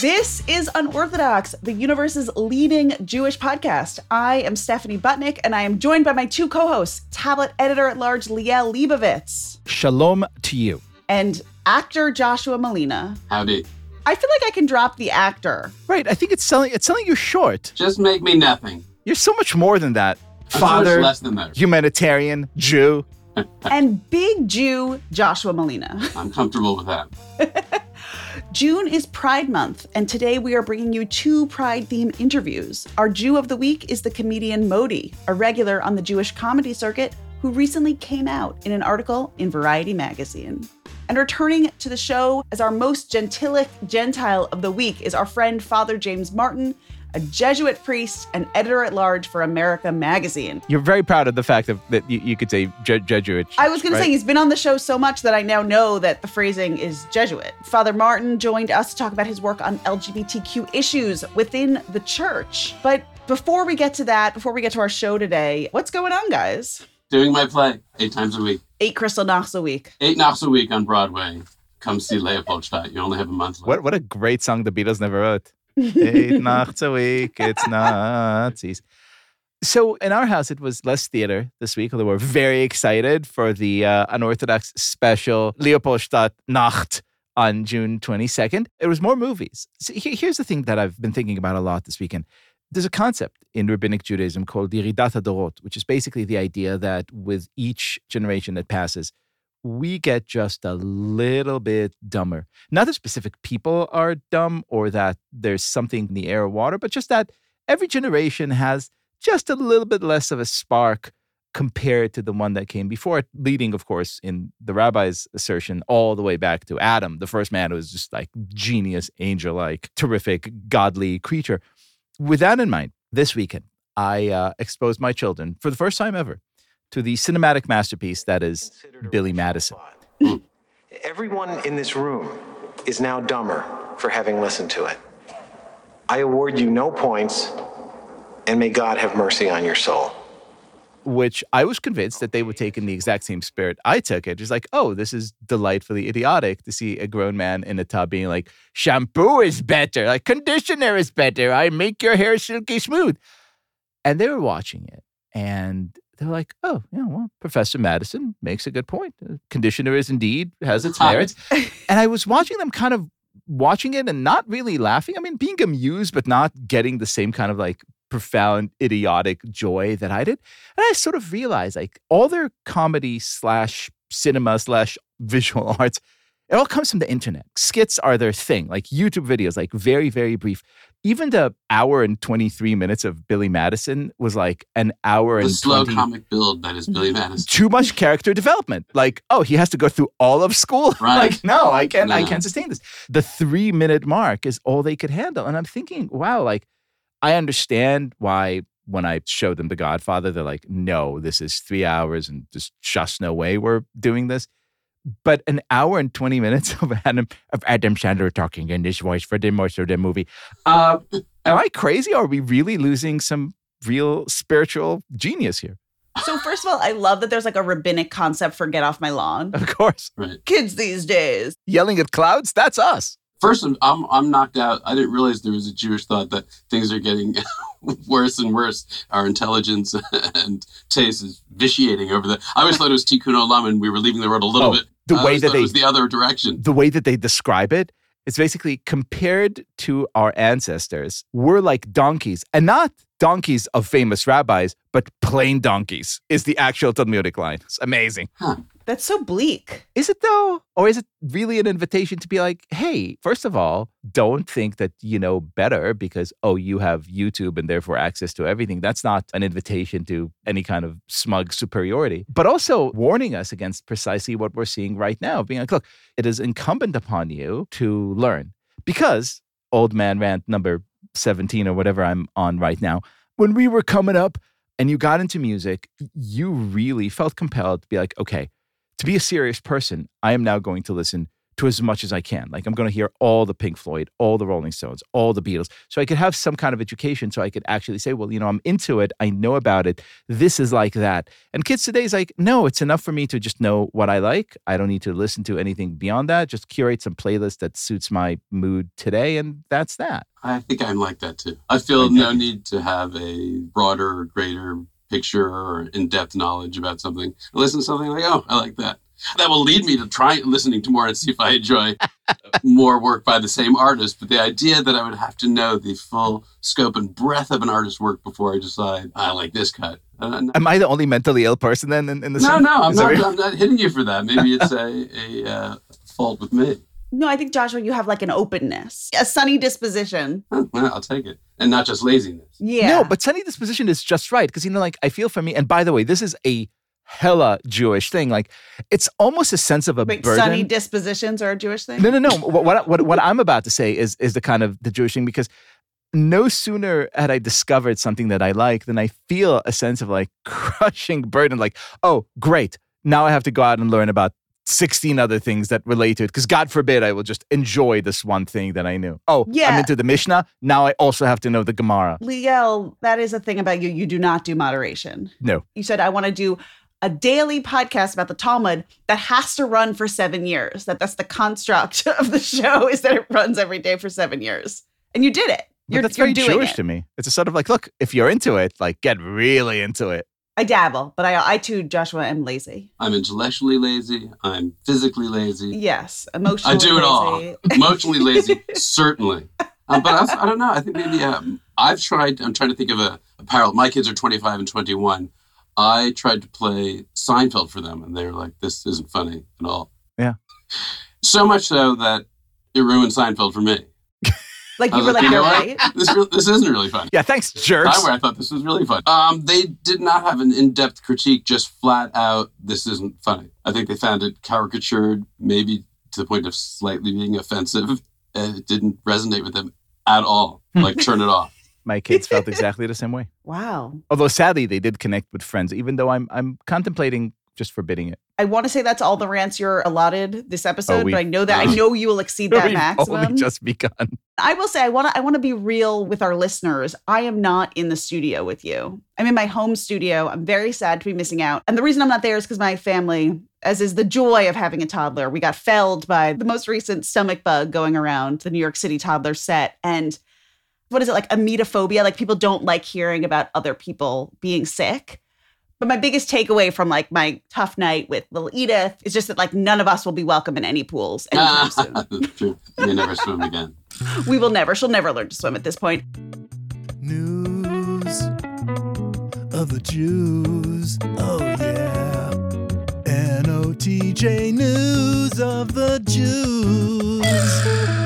This is Unorthodox, the universe's leading Jewish podcast. I am Stephanie Butnick, and I am joined by my two co hosts, tablet editor at large Liel Leibovitz. Shalom to you. And actor Joshua Malina. Howdy. I feel like I can drop the actor. Right. I think it's selling it's selling you short. Just make me nothing. You're so much more than that. I'm Father, so less than that. humanitarian, Jew. and big Jew Joshua Malina. I'm comfortable with that. June is Pride Month, and today we are bringing you two Pride themed interviews. Our Jew of the Week is the comedian Modi, a regular on the Jewish comedy circuit who recently came out in an article in Variety magazine. And returning to the show as our most gentilic Gentile of the week is our friend Father James Martin, a Jesuit priest and editor at large for America magazine. You're very proud of the fact of, that you, you could say Je- Jesuit. I was going right? to say he's been on the show so much that I now know that the phrasing is Jesuit. Father Martin joined us to talk about his work on LGBTQ issues within the church. But before we get to that, before we get to our show today, what's going on, guys? Doing my play eight times a week. Eight Kristallnachts a week. Eight knocks a week on Broadway. Come see Leopoldstadt. You only have a month left. What what a great song the Beatles never wrote. Eight nights a week, it's Nazis. So in our house, it was less theater this week, although we're very excited for the uh, unorthodox special Leopoldstadt Nacht on June 22nd. It was more movies. So here's the thing that I've been thinking about a lot this weekend. There's a concept in rabbinic Judaism called Yeridat Dorot, which is basically the idea that with each generation that passes, we get just a little bit dumber. Not that specific people are dumb or that there's something in the air or water, but just that every generation has just a little bit less of a spark compared to the one that came before it, leading, of course, in the rabbi's assertion, all the way back to Adam, the first man who was just like genius, angel like, terrific, godly creature. With that in mind, this weekend, I uh, exposed my children for the first time ever to the cinematic masterpiece that is Billy Madison. Everyone in this room is now dumber for having listened to it. I award you no points, and may God have mercy on your soul. which I was convinced that they would take in the exact same spirit I took it. Just like, oh, this is delightfully idiotic to see a grown man in a tub being like, shampoo is better, like conditioner is better. I make your hair silky smooth. And they were watching it and they're like, oh, yeah, well, Professor Madison makes a good point. Conditioner is indeed has its merits. and I was watching them kind of watching it and not really laughing. I mean, being amused, but not getting the same kind of like profound idiotic joy that I did. And I sort of realized like all their comedy slash cinema slash visual arts, it all comes from the internet. Skits are their thing, like YouTube videos, like very, very brief. Even the hour and 23 minutes of Billy Madison was like an hour the and slow 20 comic build that is Billy Madison. too much character development. Like, oh, he has to go through all of school. Right. like, no, I can't. I can't sustain this. The three minute mark is all they could handle, and I'm thinking, wow, like, I understand why when I showed them The Godfather, they're like, no, this is three hours, and there's just no way we're doing this. But an hour and 20 minutes of Adam of Adam Sandler talking in this voice for the most of the movie. Uh, am I crazy? Are we really losing some real spiritual genius here? So, first of all, I love that there's like a rabbinic concept for get off my lawn. Of course. Right. Kids these days. yelling at clouds, that's us. First, I'm, I'm I'm knocked out. I didn't realize there was a Jewish thought that things are getting worse and worse. Our intelligence and taste is vitiating over the. I always thought it was Tikkun Olam, and we were leaving the road a little Oh, bit. The I way that they- the other direction. The way that they describe it, it's basically compared to our ancestors, we're like donkeys, and not donkeys of famous rabbis, but plain donkeys is the actual Talmudic line. It's amazing. That's so bleak. Is it though? Or is it really an invitation to be like, hey, first of all, don't think that you know better because, oh, you have YouTube and therefore access to everything. That's not an invitation to any kind of smug superiority, but also warning us against precisely what we're seeing right now. Being like, look, it is incumbent upon you to learn because old man rant number 17 or whatever I'm on right now, when we were coming up and you got into music, you really felt compelled to be like, okay, to be a serious person, I am now going to listen to as much as I can. Like I'm going to hear all the Pink Floyd, all the Rolling Stones, all the Beatles. So I could have some kind of education so I could actually say, well, you know, I'm into it. I know about it. This is like that. And kids today is like, no, it's enough for me to just know what I like. I don't need to listen to anything beyond that. Just curate some playlist that suits my mood today. And that's that. I think I'm like that too. I feel no need to have a broader, greater picture or in-depth knowledge about something. I listen to something like, oh, I like that. That will lead me to try listening to more and see if I enjoy more work by the same artist. But the idea that I would have to know the full scope and breadth of an artist's work before I decide I like this cut. Uh, no, Am I the only mentally ill person then in, in the no, sense? no, I'm not, I'm not hitting you for that. Maybe it's a, a uh, fault with me. No, I think Joshua, you have like an openness, a sunny disposition. Huh, well, I'll take it. And not just laziness. Yeah. No, but sunny disposition is just right because you know, like I feel for me. And by the way, this is a hella Jewish thing. Like it's almost a sense of a Wait, burden. sunny dispositions are a Jewish thing? no, no, no. what, what what what I'm about to say is is the kind of the Jewish thing because no sooner had I discovered something that I like than I feel a sense of like crushing burden. Like, oh, great, now I have to go out and learn about. 16 other things that relate to it because god forbid i will just enjoy this one thing that i knew oh yeah i'm into the mishnah now i also have to know the gemara Liel, that is a thing about you. You do not do moderation. no You said, I want to do a daily podcast about the Talmud that has to run for seven years. That that's the construct of the show is that it runs every day for seven years. And you did it. You're, that's you're very doing Jewish it. to me. It's a sort of like, look, if you're into it, like get really into it. I dabble, but I, I too, Joshua, am lazy. I'm intellectually lazy. I'm physically lazy. Yes, emotionally I do it all. Emotionally lazy, certainly. Um, but I, I don't know. I think maybe um, I've tried. I'm trying to think of a, a parallel. My kids are 25 and 21. I tried to play Seinfeld for them, and they were like, "This isn't funny at all." Yeah. So much so that it ruined Seinfeld for me. Like you were like, you know right. This re- this isn't really fun. Yeah, thanks, jerks. Where I thought this was really fun. Um, they did not have an in-depth critique, just flat out, this isn't funny. I think they found it caricatured, maybe to the point of slightly being offensive, and it didn't resonate with them at all. Like, turn it off. My kids felt exactly the same way. Wow. Although sadly, they did connect with friends, even though I'm I'm contemplating just forbidding it. I want to say that's all the rants you're allotted this episode, we've- but I know that I know you will exceed that maximum. only just begun. I will say I want to I want to be real with our listeners. I am not in the studio with you. I'm in my home studio. I'm very sad to be missing out. And the reason I'm not there is because my family, as is the joy of having a toddler, we got felled by the most recent stomach bug going around the New York City toddler set. And what is it like emetophobia? Like people don't like hearing about other people being sick. But my biggest takeaway from like my tough night with little Edith is just that like none of us will be welcome in any pools ah, anytime soon. True. You never swim again. We will never. She'll never learn to swim at this point. News of the Jews. Oh, yeah. NOTJ News of the Jews.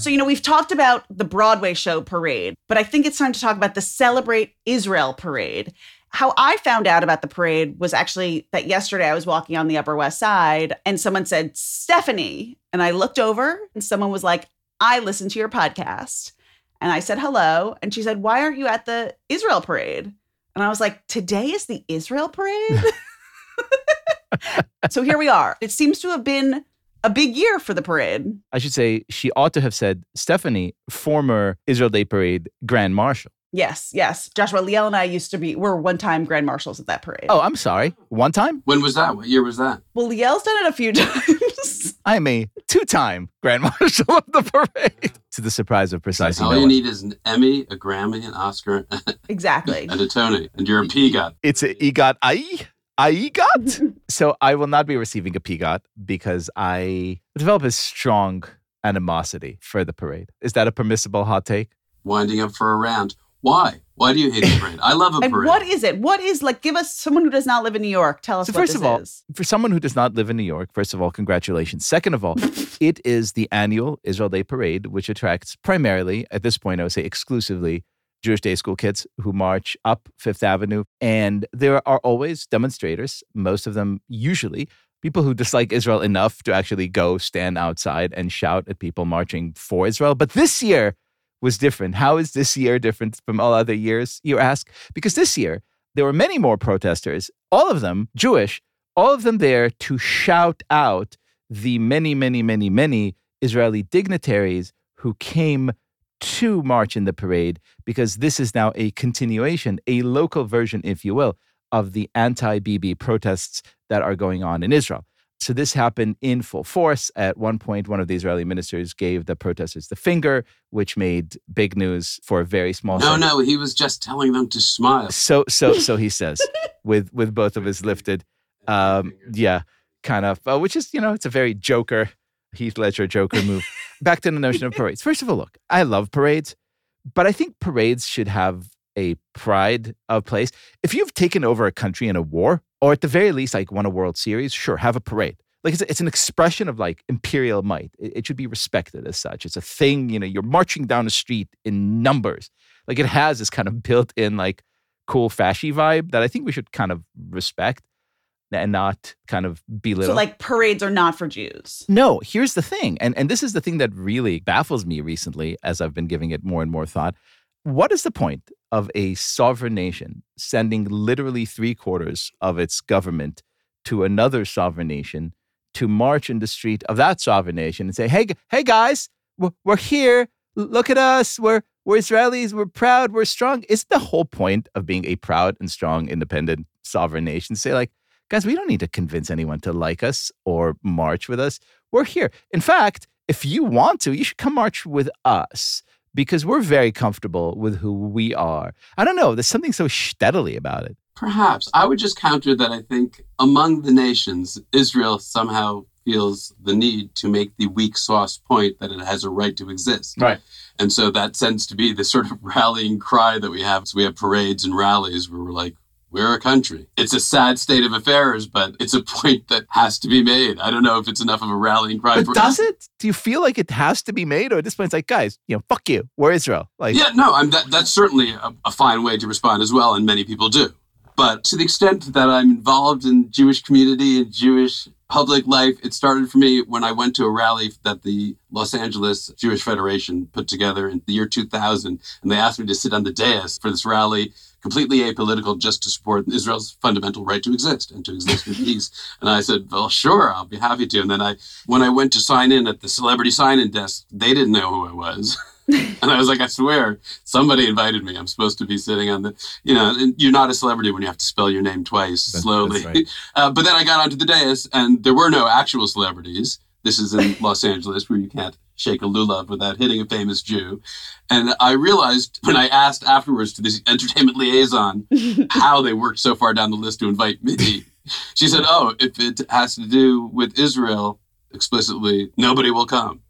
So, you know, we've talked about the Broadway show parade, but I think it's time to talk about the Celebrate Israel parade. How I found out about the parade was actually that yesterday I was walking on the Upper West Side and someone said, Stephanie. And I looked over and someone was like, I listened to your podcast. And I said, hello. And she said, why aren't you at the Israel parade? And I was like, today is the Israel parade? so here we are. It seems to have been a big year for the parade. I should say she ought to have said Stephanie, former Israel Day Parade Grand Marshal. Yes, yes. Joshua Liel and I used to be we were one time grand marshals at that parade. Oh, I'm sorry. One time? When was that? What year was that? well, Liel's done it a few times. I'm a two-time Grand Marshal of the parade. to the surprise of precisely All no you one. need is an Emmy, a Grammy, an Oscar, exactly. and a Tony, and you're a PGOT. It's a EGOT I. I EGOT. so I will not be receiving a PGOT because I develop a strong animosity for the parade. Is that a permissible hot take? Winding up for a round. Why? Why do you hate the parade? I love a And parade. what is it? What is like? Give us someone who does not live in New York. Tell us So what first this of all, is. for someone who does not live in New York, first of all, congratulations. Second of all, it is the annual Israel Day Parade, which attracts primarily, at this point, I would say exclusively, Jewish day school kids who march up Fifth Avenue. And there are always demonstrators, most of them usually people who dislike Israel enough to actually go stand outside and shout at people marching for Israel. But this year was different. How is this year different from all other years, you ask? Because this year, there were many more protesters, all of them Jewish, all of them there to shout out the many, many, many, many Israeli dignitaries who came to march in the parade because this is now a continuation, a local version, if you will, of the anti Bibi protests that are going on in Israel. So this happened in full force. At one point, one of the Israeli ministers gave the protesters the finger, which made big news for a very small. No, second. no, he was just telling them to smile. So, so, so he says, with with both of his lifted, um, yeah, kind of, uh, which is you know, it's a very Joker, Heath Ledger Joker move. Back to the notion of parades. First of all, look, I love parades, but I think parades should have a pride of place. If you've taken over a country in a war, or at the very least, like won a World Series, sure, have a parade. Like it's, it's an expression of like imperial might. It, it should be respected as such. It's a thing, you know, you're marching down the street in numbers. Like it has this kind of built in like cool fashy vibe that I think we should kind of respect and not kind of belittle. So, like, parades are not for Jews. No, here's the thing. And and this is the thing that really baffles me recently as I've been giving it more and more thought. What is the point of a sovereign nation sending literally three quarters of its government to another sovereign nation to march in the street of that sovereign nation and say, "Hey, hey guys, we're, we're here. Look at us. We're we're Israelis. We're proud. We're strong." Isn't the whole point of being a proud and strong, independent sovereign nation say like, guys, we don't need to convince anyone to like us or march with us. We're here. In fact, if you want to, you should come march with us because we're very comfortable with who we are. I don't know. There's something so steadily about it. Perhaps. I would just counter that I think among the nations, Israel somehow feels the need to make the weak sauce point that it has a right to exist. Right. And so that tends to be the sort of rallying cry that we have. So we have parades and rallies where we're like, we're a country. It's a sad state of affairs, but it's a point that has to be made. I don't know if it's enough of a rallying cry. But for does it? Do you feel like it has to be made? Or at this point, it's like, guys, you know, fuck you. We're Israel. Like, Yeah, no, I'm, that, that's certainly a, a fine way to respond as well, and many people do. But to the extent that I'm involved in Jewish community and Jewish public life, it started for me when I went to a rally that the Los Angeles Jewish Federation put together in the year 2000, and they asked me to sit on the dais for this rally, completely apolitical, just to support Israel's fundamental right to exist and to exist in peace. And I said, "Well, sure, I'll be happy to." And then I, when I went to sign in at the celebrity sign-in desk, they didn't know who I was. And I was like, I swear, somebody invited me. I'm supposed to be sitting on the, you know, and you're not a celebrity when you have to spell your name twice That's- slowly. that's right. uh, but then I got onto the dais, and there were no actual celebrities. This is in Los Angeles, where you can't shake a lulav without hitting a famous Jew. And I realized when I asked afterwards to this entertainment liaison how they worked so far down the list to invite me, she said, "Oh, if it has to do with Israel explicitly, nobody will come."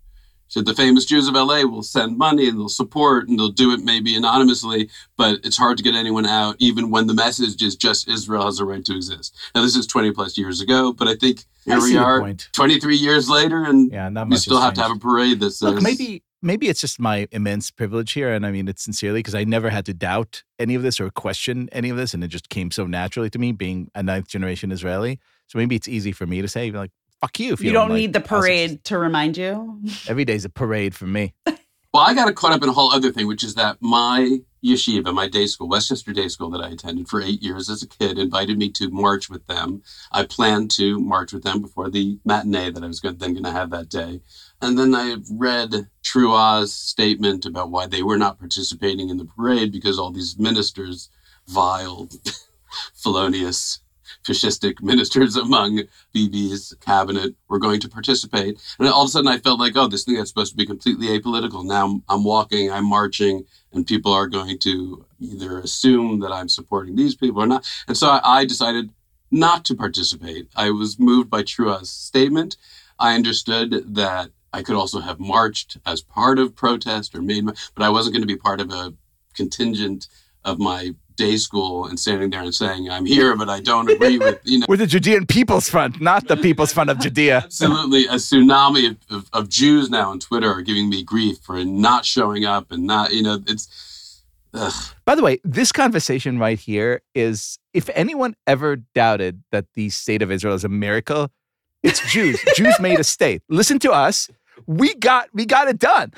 Said the famous Jews of LA will send money and they'll support and they'll do it maybe anonymously, but it's hard to get anyone out, even when the message is just Israel has a right to exist. Now, this is 20 plus years ago, but I think here see we are, 23 years later, and Yeah, we still have to have a parade that says, Look, maybe maybe it's just my immense privilege here, and I mean it sincerely because I never had to doubt any of this or question any of this, and it just came so naturally to me, being a ninth generation Israeli. So maybe it's easy for me to say, like, "Fuck you." If you, You don't like need the us. parade to remind you. Every day's a parade for me. Well, I got caught up in a whole other thing, which is that my yeshiva, my day school, Westchester Day School, that I attended for eight years as a kid, invited me to march with them. I planned to march with them before the matinee that I was go- then going to have that day. And then I read T'ruah's statement about why they were not participating in the parade because all these ministers, vile, felonious, fascistic ministers among Bibi's cabinet were going to participate. And all of a sudden I felt like, oh, this thing that's supposed to be completely apolitical. Now I'm, walking, I'm marching, and people are going to either assume that I'm supporting these people or not. And so I, decided not to participate. I was moved by T'ruah's statement. I understood that I could also have marched as part of protest or made my, but I wasn't going to be part of a contingent of my day school and standing there and saying, I'm here, but I don't agree with, you know. We're the Judean People's Front, not the People's Front of Judea. Absolutely, a tsunami of, of, of Jews now on Twitter are giving me grief for not showing up and not, you know, it's. Ugh. By the way, this conversation right here is if anyone ever doubted that the state of Israel is a miracle, it's Jews. Jews made a state. Listen to us. We got we got it done.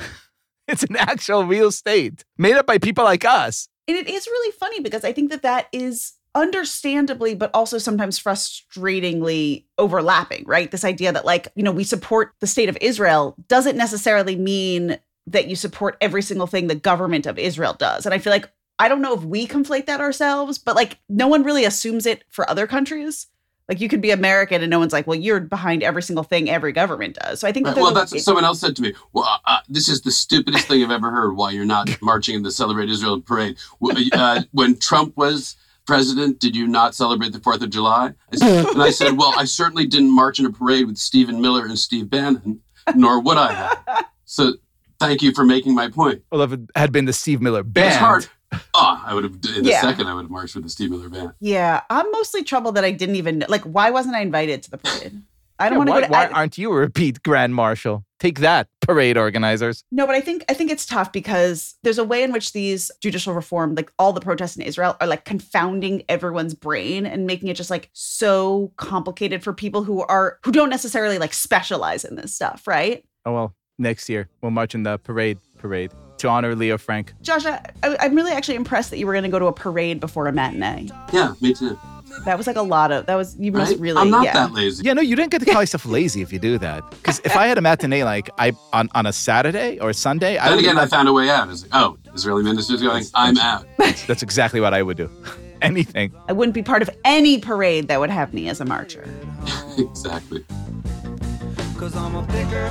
It's an actual real state made up by people like us. And it is really funny because I think that that is understandably, but also sometimes frustratingly overlapping, right? This idea that, like, you know, we support the state of Israel doesn't necessarily mean that you support every single thing the government of Israel does. And I feel like I don't know if we conflate that ourselves, but like no one really assumes it for other countries. Like you could be American and no one's like, well, you're behind every single thing every government does. So I think that Right. there's Well, a- that's what someone else said to me. Well, uh, uh, this is the stupidest thing I've ever heard. Why you're not marching in the Celebrate Israel parade? Uh, when Trump was president, did you not celebrate the Fourth of July? I said, and I said, well, I certainly didn't march in a parade with Stephen Miller and Steve Bannon, nor would I have. So, thank you for making my point. Well, if it had been the Steve Miller band, It's hard. Oh, I would have in a second. I would have marched with the Steve Miller band. yeah, I'm mostly troubled that I didn't even like. Why wasn't I invited to the parade? I don't Yeah, want to why, go why I- aren't you a repeat grand marshal? Take that, parade organizers. No, but I think I think it's tough because there's a way in which these judicial reform, like all the protests in Israel, are like confounding everyone's brain and making it just like so complicated for people who are who don't necessarily like specialize in this stuff, right? Oh well, next year we'll march in the parade parade to honor Leo Frank. Josh, I, I- I'm really actually impressed that you were going to go to a parade before a matinee. Yeah, me too. That was like a lot of that was you must Right? really I'm not yeah. that lazy. Yeah, no, you didn't get to call yourself lazy if you do that. Because if I had a matinee like I on, on a Saturday or a Sunday, I Then would again, I found a way out. I was like, oh, Israeli minister's going. I'm out. that's exactly what I would do. Anything. I wouldn't be part of any parade that would have me as a marcher. exactly. Cause I'm a picker,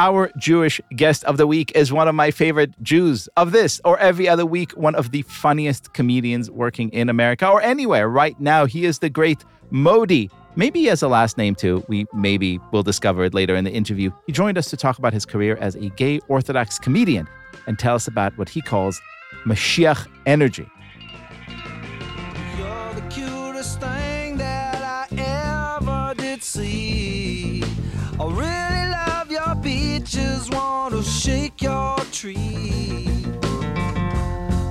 Our Jewish guest of the week is one of my favorite Jews of this or every other week, one of the funniest comedians working in America or anywhere right now. He is the great Modi. Maybe he has a last name too. We maybe will discover it later in the interview. He joined us to talk about his career as a gay Orthodox comedian and tell us about what he calls Mashiach energy. Shake your tree.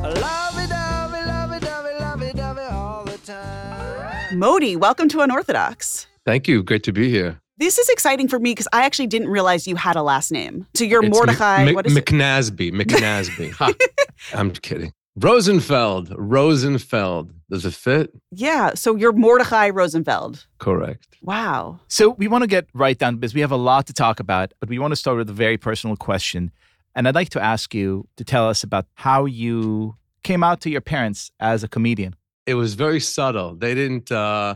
Lovey dovey, lovey dovey, lovey dovey all the time. Modi, welcome to Unorthodox. Thank you. Great to be here. This is exciting for me because I actually didn't realize you had a last name. So you're It's Mordechai. Mc- what is it? McNasby. McNasby. I'm kidding. Rosenfeld. Rosenfeld. Does it fit? Yeah. So you're Mordechai Rosenfeld. Correct. Wow. So we want to get right down because we have a lot to talk about, but we want to start with a very personal question. And I'd like to ask you to tell us about how you came out to your parents as a comedian. It was very subtle. They didn't. uh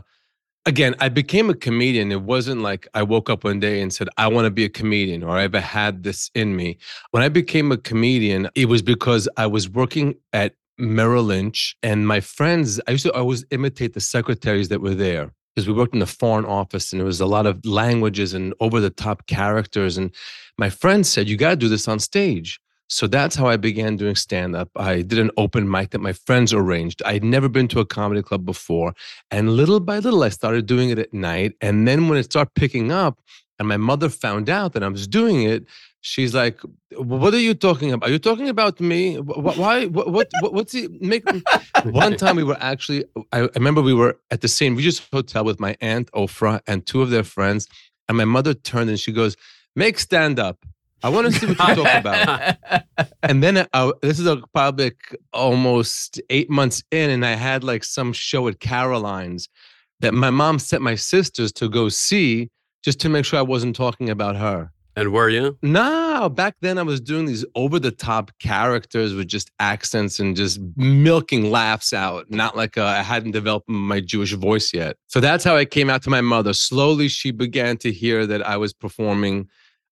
Again, I became a comedian. It wasn't like I woke up one day and said, I want to be a comedian or I ever had this in me. When I became a comedian, it was because I was working at Merrill Lynch and my friends, I used to always imitate the secretaries that were there because we worked in the foreign office and there was a lot of languages and over the top characters. And my friends said, You got to do this on stage. So that's how I began doing stand up. I did an open mic that my friends arranged. I'd never been to a comedy club before. And little by little, I started doing it at night. And then when it started picking up, and my mother found out that I was doing it, she's like, "What are you talking about? Are you talking about me? Why? What? What? what what's he make?" One time we were actually, I I remember we were at the St. Regis Hotel with my aunt Ofra and two of their friends, and my mother turned and she goes, "Make stand up. I want to see what you talk about." and then I, this is a probably like almost eight months in, and I had like some show at Caroline's that my mom sent my sisters to go see just to make sure I wasn't talking about her. And were you? No, back then I was doing these over the top characters with just accents and just milking laughs out, not like uh, I hadn't developed my Jewish voice yet. So that's how I came out to my mother. Slowly, she began to hear that I was performing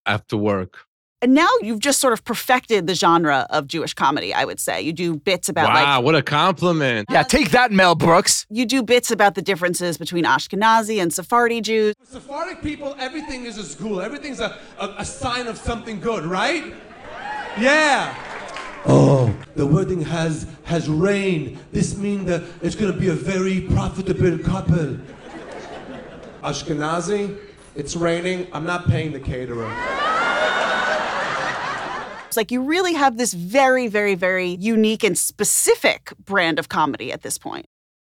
after work. And now you've just sort of perfected the genre of Jewish comedy, I would say. You do bits about wow, like what a compliment. Yeah, take that, Mel Brooks. you do bits about the differences between Ashkenazi and Sephardi Jews. For Sephardic people, everything is a school. Everything's a, a, a sign of something good, right? Yeah. Oh, the wedding has has rain. This means that it's going to be a very profitable couple. Ashkenazi, It's raining. I'm not paying the caterer. It's like you really have this very, very, very unique and specific brand of comedy at this point.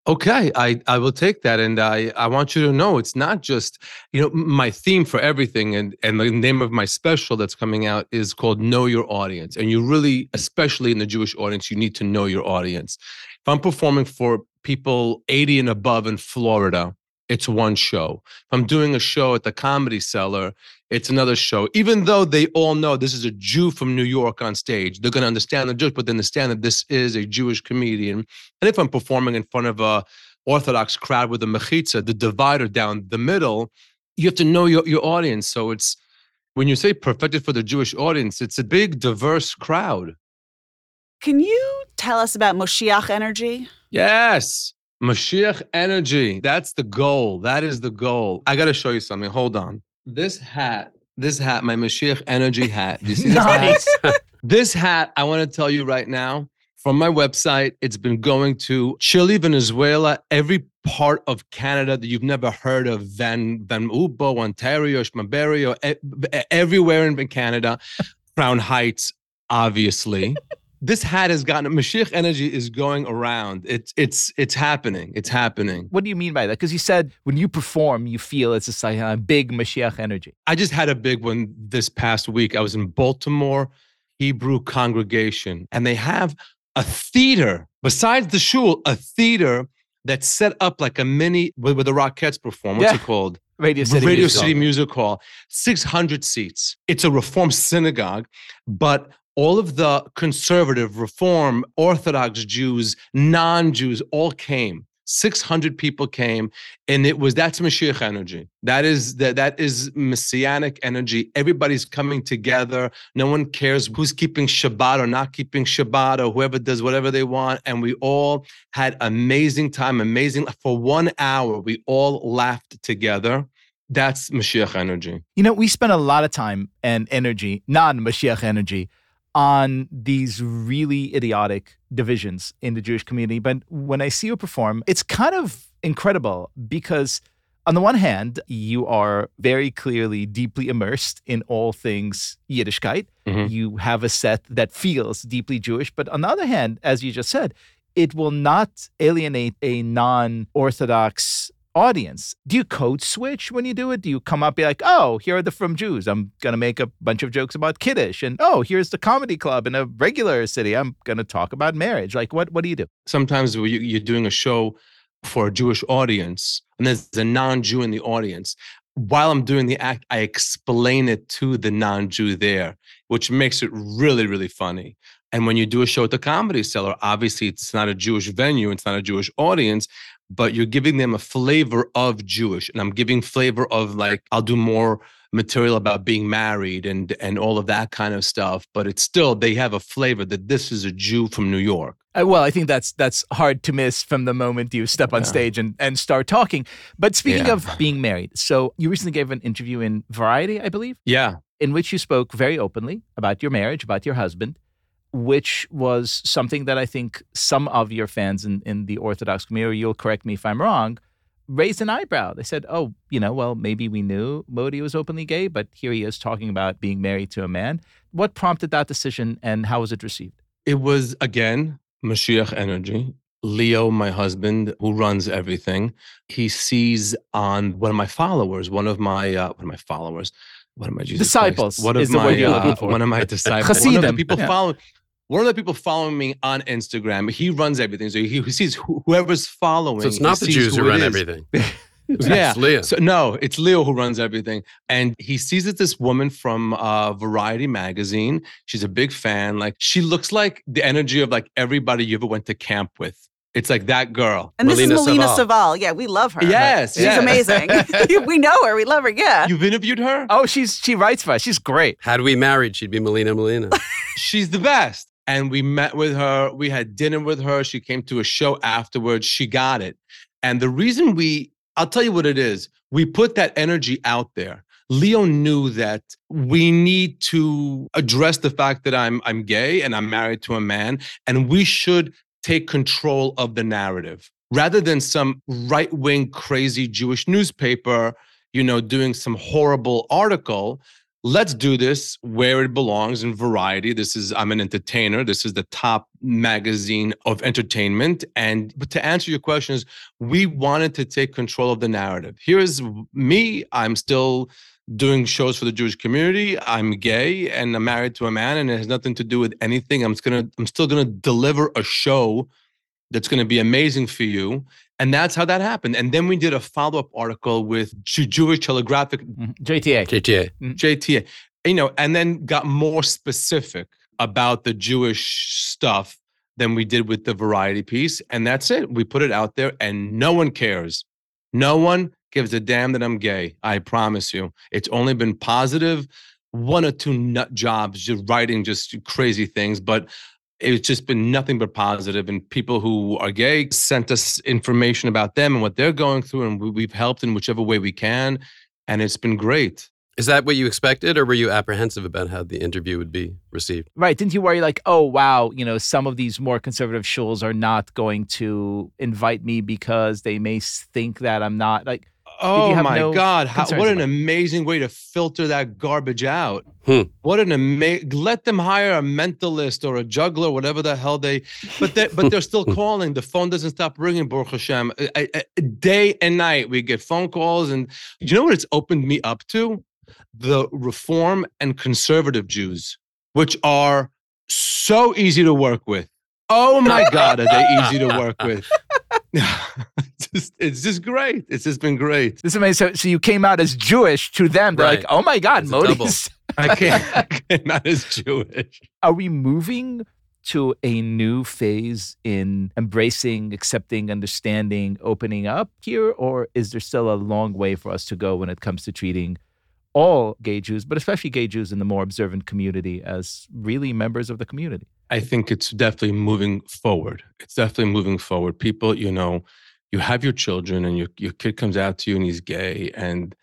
Okay, I, I will take that. And I, I want you to know it's not just, you know, my theme for everything and, and the name of my special that's coming out is called Know Your Audience. And you really, especially in the Jewish audience, you need to know your audience. If I'm performing for people 80 and above in Florida, it's one show. If I'm doing a show at the Comedy Cellar, it's another show. Even though they all know this is a Jew from New York on stage, they're going to understand the joke, but they understand that this is a Jewish comedian. And if I'm performing in front of a Orthodox crowd with a mechitza, the divider down the middle, you have to know your, your audience. So it's when you say perfected for the Jewish audience, it's a big, diverse crowd. Can you tell us about Moshiach Energy? Yes. Mashiach energy. That's the goal. That is the goal. I got to show you something. Hold on. This hat, this hat, my Mashiach energy hat. Do you see this Nice. hat? This hat, I want to tell you right now from my website, it's been going to Chile, Venezuela, every part of Canada that you've never heard of, Van Van Ubo, Ontario, Schmaberio, everywhere in Canada, Crown Heights, obviously. This hat has gotten Mashiach energy is going around. It's it's it's happening. It's happening. What do you mean by that? Because you said when you perform, you feel it's a uh, big Mashiach energy. I just had a big one this past week. I was in Baltimore Hebrew congregation, and they have a theater besides the shul, a theater that's set up like a mini where, where the Rockettes perform. What's Yeah. it called? Radio City. Radio Music City Hall. Music Hall, 600 seats. It's a Reform synagogue, but all of the conservative, Reform, Orthodox Jews, non Jews all came. 600 people came, and it was that's Mashiach energy. That is that that is messianic energy. Everybody's coming together. No one cares who's keeping Shabbat or not keeping Shabbat or whoever does whatever they want. And we all had amazing time, amazing for one hour. We all laughed together. That's Mashiach energy. You know, we spend a lot of time and energy, non Mashiach energy, on these really idiotic divisions in the Jewish community. But when I see you perform, it's kind of incredible because, on the one hand, you are very clearly deeply immersed in all things Yiddishkeit. Mhm. You have a set that feels deeply Jewish. But on the other hand, as you just said, it will not alienate a non Orthodox audience. Do you code switch when you do it? Do you come up be like, oh, here are the From Jews. I'm gonna make a bunch of jokes about Kiddish. and oh, here's the comedy club in a regular city. I'm gonna talk about marriage. Like, what what do you do? sometimes you, you're doing a show for a Jewish audience and there's a non-Jew in the audience. While I'm doing the act, I explain it to the non-Jew there, which makes it really, really funny. And when you do a show at the Comedy Cellar, obviously it's not a Jewish venue, it's not a Jewish audience, but you're giving them a flavor of Jewish. And I'm giving flavor of like, I'll do more material about being married and and all of that kind of stuff. But it's still they have a flavor that this is a Jew from New York. Uh, well, I think that's that's hard to miss from the moment you step on Yeah. stage and, and start talking. But speaking Yeah. of being married, so you recently gave an interview in Variety, I believe, Yeah. in which you spoke very openly about your marriage, about your husband, which was something that I think some of your fans in, in the Orthodox community, you'll correct me if I'm wrong, raised an eyebrow. They said, oh, you know, well, maybe we knew Modi was openly gay, but here he is talking about being married to a man. What prompted that decision and how was it received? It was again Mashiach energy. Leo, my husband, who runs everything, he sees on one of my followers, one of my uh, one of my followers, one of my Jesus Christ, Disciples one of my uh, looking for. one of my disciples, one of the people yeah. following. One of the people following me on Instagram, he runs everything. So he, he sees who, whoever's following. So it's not the Jews who who run everything. Yeah. It's Leah. So no, it's Leo who runs everything, and he sees that this woman from uh, Variety magazine. She's a big fan. Like she looks like the energy of like everybody you ever went to camp with. It's like that girl. And this is Malina Saval. Saval. Yeah, we love her. Yes, She's yes. amazing. we know her. We love her. Yeah. You've interviewed her. Oh, she's she writes for us. She's great. Had we married, she'd be Malina Malina. She's the best. And we met with her. We had dinner with her. She came to a show afterwards. She got it. And the reason we, I'll tell you what it is. We put that energy out there. Leo knew that we need to address the fact that I'm I'm gay and I'm married to a man, and we should take control of the narrative rather than some right-wing crazy Jewish newspaper you know, doing some horrible article. Let's do this where it belongs in variety. This is, I'm an entertainer. This is the top magazine of entertainment. And but to answer your question is we wanted to take control of the narrative. Here's me. I'm still doing shows for the Jewish community. I'm gay and I'm married to a man, and it has nothing to do with anything. I'm gonna, I'm still gonna deliver a show that's gonna be amazing for you. And that's how that happened. And then we did a follow-up article with Jewish Telegraphic Mhm. JTA. JTA. JTA, you know, and then got more specific about the Jewish stuff than we did with the variety piece. And that's it. We put it out there and no one cares. No one gives a damn that I'm gay. I promise you. It's only been positive. One or two nut jobs, just writing just crazy things, but it's just been nothing but positive and people who are gay sent us information about them and what they're going through and we- we've helped in whichever way we can and it's been great Is that what you expected, or were you apprehensive about how the interview would be received? Right. Didn't you worry like, oh wow, you know, some of these more conservative shuls are not going to invite me because they may think that I'm not like Oh have my no God! How, what an about it? amazing way to filter that garbage out. Hmm. What an amazing! Let them hire a mentalist or a juggler, whatever the hell they. But they, but they're still calling. The phone doesn't stop ringing. Baruch Hashem, I- I- I- day and night we get phone calls, and you know what it's opened me up to? The Reform and conservative Jews, which are so easy to work with. Oh my God, are they easy to work with? it's, just, it's just great. It's just been great. this is amazing. So, so you came out as Jewish to them. They're Right. like, oh my God, It's a. Modi's. I can't. I cannot as Jewish. Are we moving to a new phase in embracing, accepting, understanding, opening up here, or is there still a long way for us to go when it comes to treating all gay Jews, but especially gay Jews in the more observant community, as really members of the community? I think it's definitely moving forward. It's definitely moving forward. People, you know, you have your children and your, your kid comes out to you and he's gay and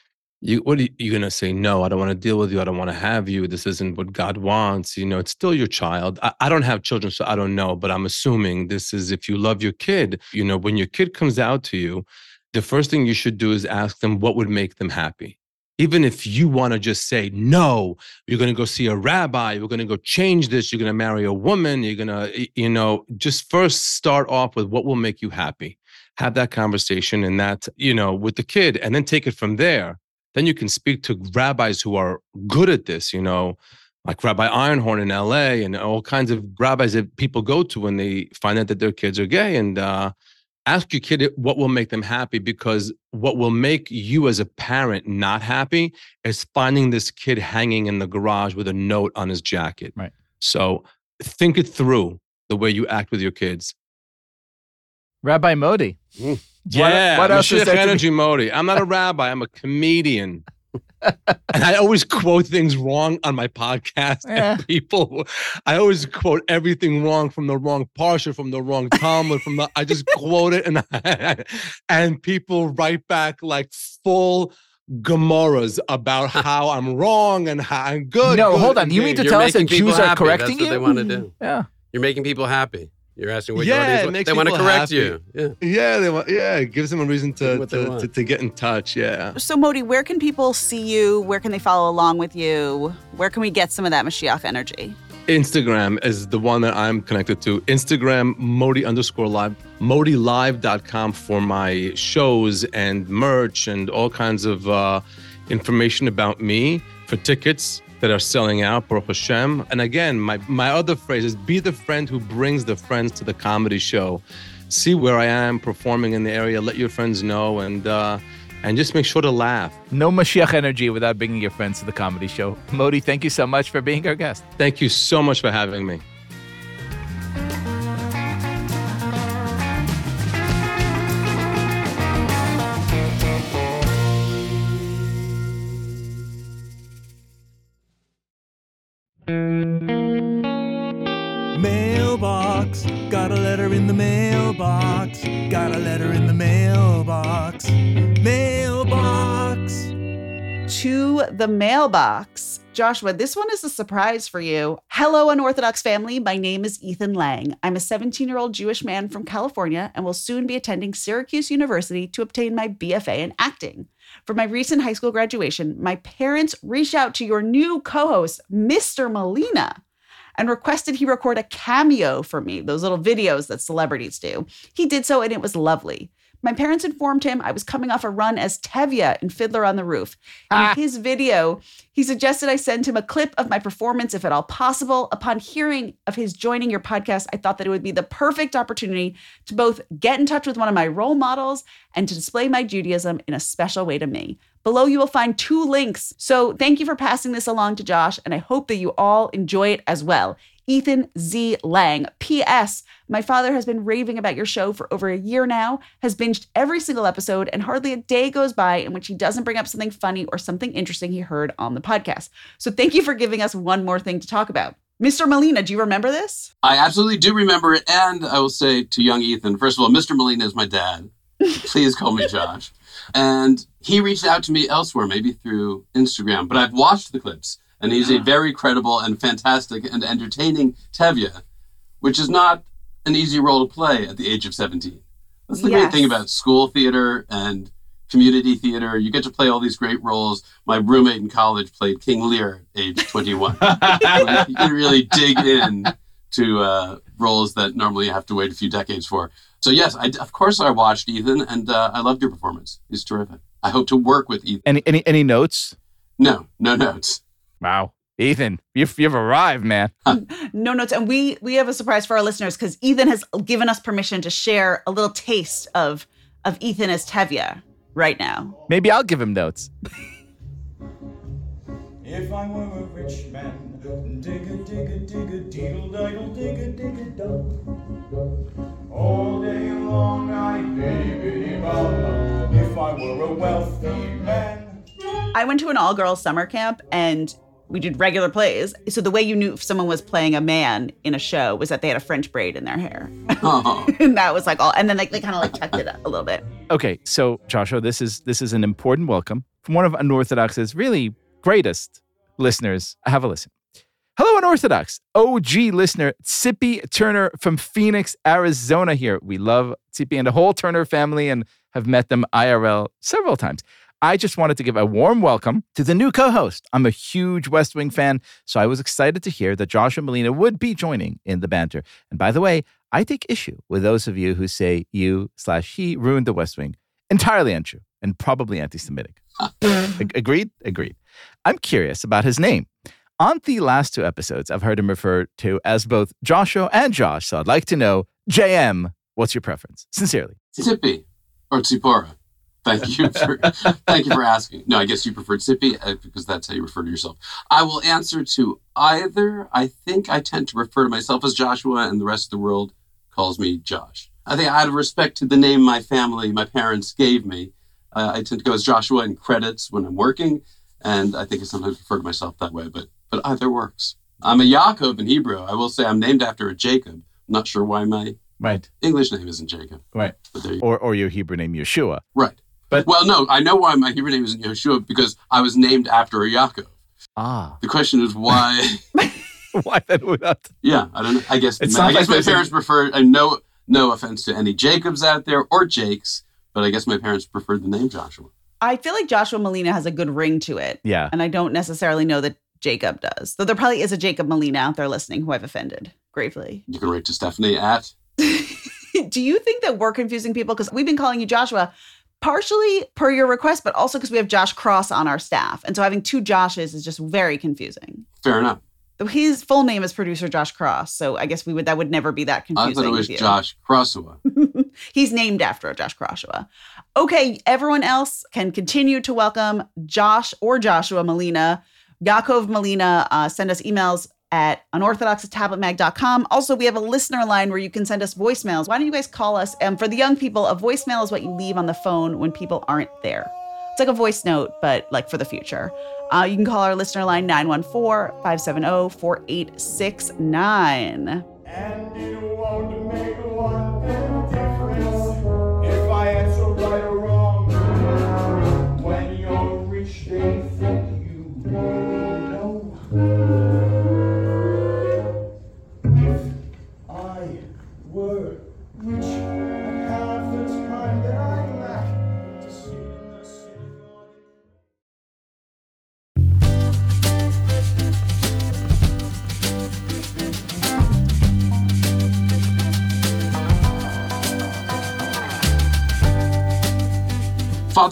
you what are you, you gonna say? No, I don't want to deal with you. I don't want to have you. This isn't what God wants. You know, it's still your child. I, I don't have children, so I don't know, but I'm assuming this is if you love your kid, you know, when your kid comes out to you, the first thing you should do is ask them what would make them happy. Even if you want to just say, no, you're going to go see a rabbi, you're going to go change this, you're going to marry a woman, you're going to, you know, just first start off with what will make you happy. Have that conversation and that, you know, with the kid, and then take it from there. Then you can speak to rabbis who are good at this, you know, like Rabbi Ironhorn in LA and all kinds of rabbis that people go to when they find out that their kids are gay. And uh, ask your kid what will make them happy because what will make you as a parent not happy is finding this kid hanging in the garage with a note on his jacket. Right. So think it through the way you act with your kids. Rabbi Modi. Mm. Yeah, what else is Mashiach there to be- energy Modi. I'm not a rabbi. I'm a comedian. And I always quote things wrong on my podcast. Yeah. And people, I always quote everything wrong from the wrong parsha, from the wrong Talmud, from the. I just quote it, and and people write back like full Gemaras about how I'm wrong and how I'm good. no, good, hold on. You gay. mean to You're tell us that Jews are happy. correcting That's what you? they wanna do. Yeah. You're making people happy. You're asking what Yeah, your it audience makes they want to people correct happy. you. Yeah. Yeah, they want. Yeah, it gives them a reason to to, to, to get in touch. Yeah. So, Modi, where can people see you? Where can they follow along with you? Where can we get some of that Mashiach energy? Instagram is the one that I'm connected to. Instagram, Modi underscore live, ModiLive.com for my shows and merch and all kinds of uh, information about me for tickets that are selling out, Baruch Hashem. And again, my, my other phrase is be the friend who brings the friends to the comedy show. See where I am performing in the area, let your friends know, and uh, and just make sure to laugh. No Mashiach energy without bringing your friends to the comedy show. Modi, thank you so much for being our guest. Thank you so much for having me. Mailbox, got a letter in the mailbox. Got a letter in the mailbox. Mailbox. To the mailbox. Joshua, this one is a surprise for you. Hello, unorthodox family. My name is Ethan Lang. I'm a 17 year old Jewish man from California and will soon be attending Syracuse University to obtain my BFA in acting. For my recent high school graduation, my parents reached out to your new co host, Mr. Malina, and requested he record a cameo for me, those little videos that celebrities do. He did so, and it was lovely. My parents informed him I was coming off a run as Tevye in Fiddler on the Roof. In ah. his video, he suggested I send him a clip of my performance if at all possible. Upon hearing of his joining your podcast, I thought that it would be the perfect opportunity to both get in touch with one of my role models and to display my Judaism in a special way to me. Below, you will find two links. So thank you for passing this along to Josh, and I hope that you all enjoy it as well. Ethan Z. Lang. P.S. My father has been raving about your show for over a year now, has binged every single episode, and hardly a day goes by in which he doesn't bring up something funny or something interesting he heard on the podcast. So thank you for giving us one more thing to talk about. Mr. Malina, do you remember this? I absolutely do remember it. And I will say to young Ethan, first of all, Mr. Malina is my dad. Please call me Josh. And he reached out to me elsewhere, maybe through Instagram, but I've watched the clips and he's a very credible and fantastic and entertaining Tevye, which is not an easy role to play at the age of 17. That's the great thing about school theater and community theater. You get to play all these great roles. My roommate in college played King Lear at age 21. you can really dig in to uh, roles that normally you have to wait a few decades for. So yes, I, of course I watched Ethan, and uh, I loved your performance. He's terrific. I hope to work with Ethan. Any any any notes? No, no notes. Wow, Ethan, you've you've arrived, man. No notes. And we we have a surprise for our listeners because Ethan has given us permission to share a little taste of of Ethan as Tevye right now. Maybe I'll give him notes. If I were a rich man, dig a dig a dig a deedle diddle dig a dig a dum. All day long I baby bum. If I were a wealthy man. I went to an all girls summer camp and we did regular plays. So the way you knew if someone was playing a man in a show was that they had a French braid in their hair. Oh, and that was like all and then like they kind of like tucked it up a little bit. Okay, so Joshua, this is this is an important welcome from one of Unorthodox's really greatest listeners. Have a listen. Hello, Unorthodox. OG listener Tsippy Turner from Phoenix, Arizona. Here, we love Tsippy and the whole Turner family, and have met them IRL several times. I just wanted to give a warm welcome to the new co-host. I'm a huge West Wing fan, so I was excited to hear that Joshua Malina would be joining in the banter. And by the way, I take issue with those of you who say you slash he ruined the West Wing. Entirely untrue and probably anti-Semitic. Agreed? Agreed. I'm curious about his name. On the last two episodes, I've heard him referred to as both Joshua and Josh, so I'd like to know, JM, what's your preference? Sincerely. Tippy or Tsipora. Thank you for thank you for asking. No, I guess you prefer Tippy uh, because that's how you refer to yourself. I will answer to either. I think I tend to refer to myself as Joshua, and the rest of the world calls me Josh. I think out of respect to the name my family, my parents gave me, uh, I tend to go as Joshua in credits when I'm working, and I think I sometimes refer to myself that way. But but either works. I'm a Yaakov in Hebrew. I will say I'm named after a Jacob. I'm not sure why my Right. English name isn't Jacob, Right. but there you Or, or your Hebrew name, Yeshua. Right. But- well, no, I know why my Hebrew name isn't Yeshua because I was named after a Yaakov. Ah. The question is why? Why then would not? yeah, I don't know. I guess It I sounds guess like my there's a- parents preferred. And no, no offense to any Jacobs out there or Jakes, but I guess my parents preferred the name Joshua. I feel like Joshua Malina has a good ring to it. Yeah. And I don't necessarily know that Jacob does. Though there probably is a Jacob Malina out there listening who I've offended gravely. You can write to Stephanie at. Do you think that we're confusing people? Because we've been calling you Joshua partially per your request, but also because we have Josh Cross on our staff. And so having two Joshes is just very confusing. Fair enough. His full name is producer Josh Cross. So I guess we would that would never be that confusing. I thought it was. Josh Crossua. He's named after Josh Kroshua. Okay, everyone else can continue to welcome Josh or Joshua Malina. Yaakov Malina, uh, send us emails at unorthodox tabletmag.com. Also, we have a listener line where you can send us voicemails. Why don't you guys call us? And for the young people, a voicemail is what you leave on the phone when people aren't there. It's like a voice note, but like for the future. Uh, you can call our listener line 914 570 4869.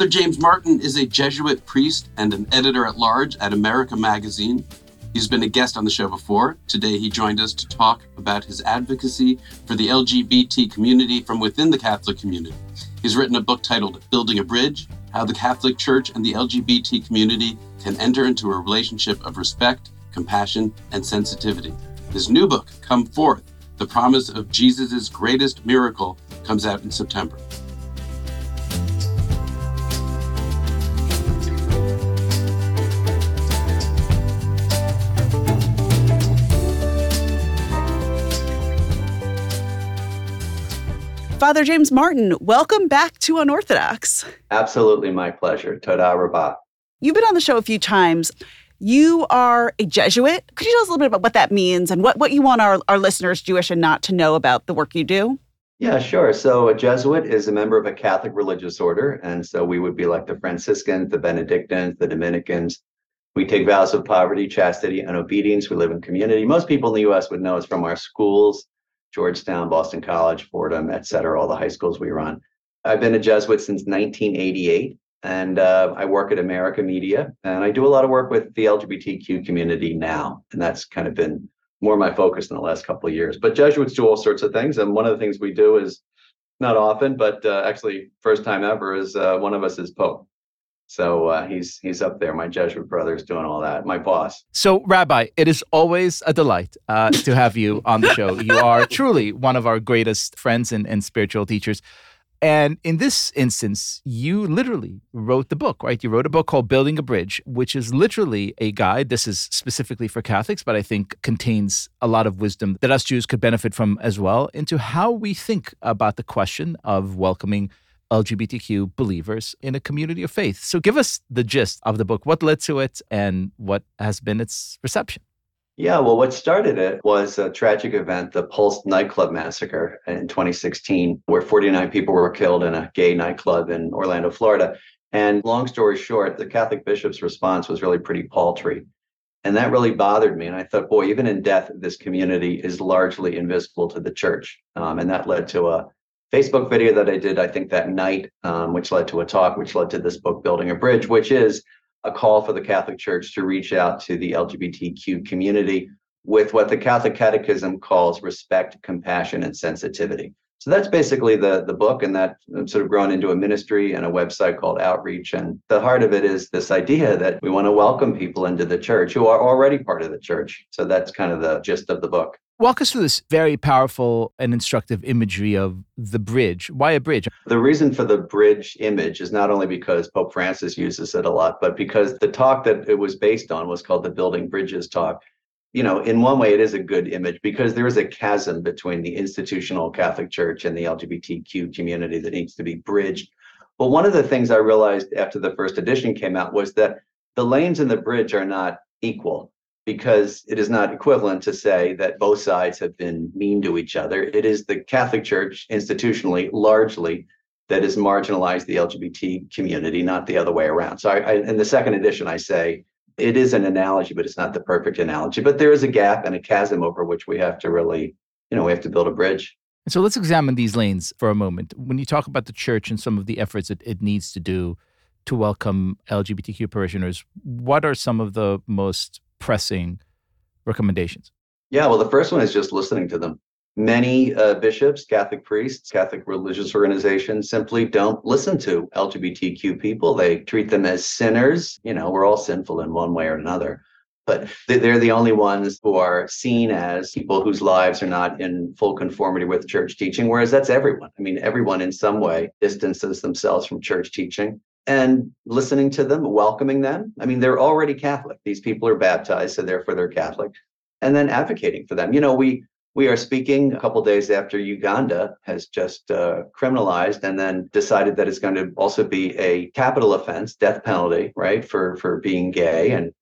Father James Martin is a Jesuit priest and an editor at large at America Magazine. He's been a guest on the show before. Today, he joined us to talk about his advocacy for the LGBT community from within the Catholic community. He's written a book titled Building a Bridge How the Catholic Church and the LGBT Community Can Enter into a Relationship of Respect, Compassion, and Sensitivity. His new book, Come Forth The Promise of Jesus' Greatest Miracle, comes out in September. Father James Martin, welcome back to Unorthodox. Absolutely my pleasure. Toda rabah. You've been on the show a few times. You are a Jesuit. Could you tell us a little bit about what that means and what, what you want our, our listeners, Jewish and not, to know about the work you do? Yeah, sure. So a Jesuit is a member of a Catholic religious order. And so we would be like the Franciscans, the Benedictines, the Dominicans. We take vows of poverty, chastity, and obedience. We live in community. Most people in the US would know us from our schools, Georgetown, Boston College, Fordham, et cetera, all the high schools we run. I've been a Jesuit since 1988, and uh, I work at America Media, and I do a lot of work with the LGBTQ community now, and that's kind of been more my focus in the last couple of years. But Jesuits do all sorts of things, and one of the things we do is not often, but uh, actually first time ever is uh, one of us is Pope. So uh, he's he's up there. My Jesuit brother is doing all that. My boss. So, Rabbi, it is always a delight uh, to have you on the show. You are truly one of our greatest friends and, and spiritual teachers. And in this instance, you literally wrote the book, right? You wrote a book called Building a Bridge, which is literally a guide. This is specifically for Catholics, but I think contains a lot of wisdom that us Jews could benefit from as well into how we think about the question of welcoming LGBTQ believers in a community of faith. So give us the gist of the book. What led to it and what has been its reception? Yeah, well, what started it was a tragic event, the Pulse nightclub massacre in 2016, where 49 people were killed in a gay nightclub in Orlando, Florida. And long story short, the Catholic bishop's response was really pretty paltry. And that really bothered me. And I thought, boy, even in death, this community is largely invisible to the church. Um, and that led to a Facebook video that I did, I think that night, um, which led to a talk, which led to this book, Building a Bridge, which is a call for the Catholic Church to reach out to the LGBTQ community with what the Catholic Catechism calls respect, compassion, and sensitivity. So that's basically the the book, and that sort of grown into a ministry and a website called Outreach. And the heart of it is this idea that we want to welcome people into the church who are already part of the church. So that's kind of the gist of the book. Walk us through this very powerful and instructive imagery of the bridge. Why a bridge? The reason for the bridge image is not only because Pope Francis uses it a lot, but because the talk that it was based on was called the Building Bridges talk. You know, in one way, it is a good image because there is a chasm between the institutional Catholic Church and the LGBTQ community that needs to be bridged. But one of the things I realized after the first edition came out was that the lanes in the bridge are not equal because it is not equivalent to say that both sides have been mean to each other. It is the Catholic Church institutionally, largely, that has marginalized the LGBT community, not the other way around. So, I, I, in the second edition, I say it is an analogy, but it's not the perfect analogy. But there is a gap and a chasm over which we have to really, you know, we have to build a bridge. And so let's examine these lanes for a moment. When you talk about the church and some of the efforts that it needs to do to welcome LGBTQ parishioners, what are some of the most pressing recommendations? Yeah, well, the first one is just listening to them. Many uh, bishops, Catholic priests, Catholic religious organizations simply don't listen to LGBTQ people. They treat them as sinners. You know, we're all sinful in one way or another, but they're the only ones who are seen as people whose lives are not in full conformity with church teaching, whereas that's everyone. I mean, everyone in some way distances themselves from church teaching and listening to them, welcoming them. I mean, they're already Catholic. These people are baptized, so therefore they're Catholic, and then advocating for them. You know, we we are speaking a couple days after Uganda has just uh, criminalized and then decided that it's going to also be a capital offense, death penalty, right, for for being gay and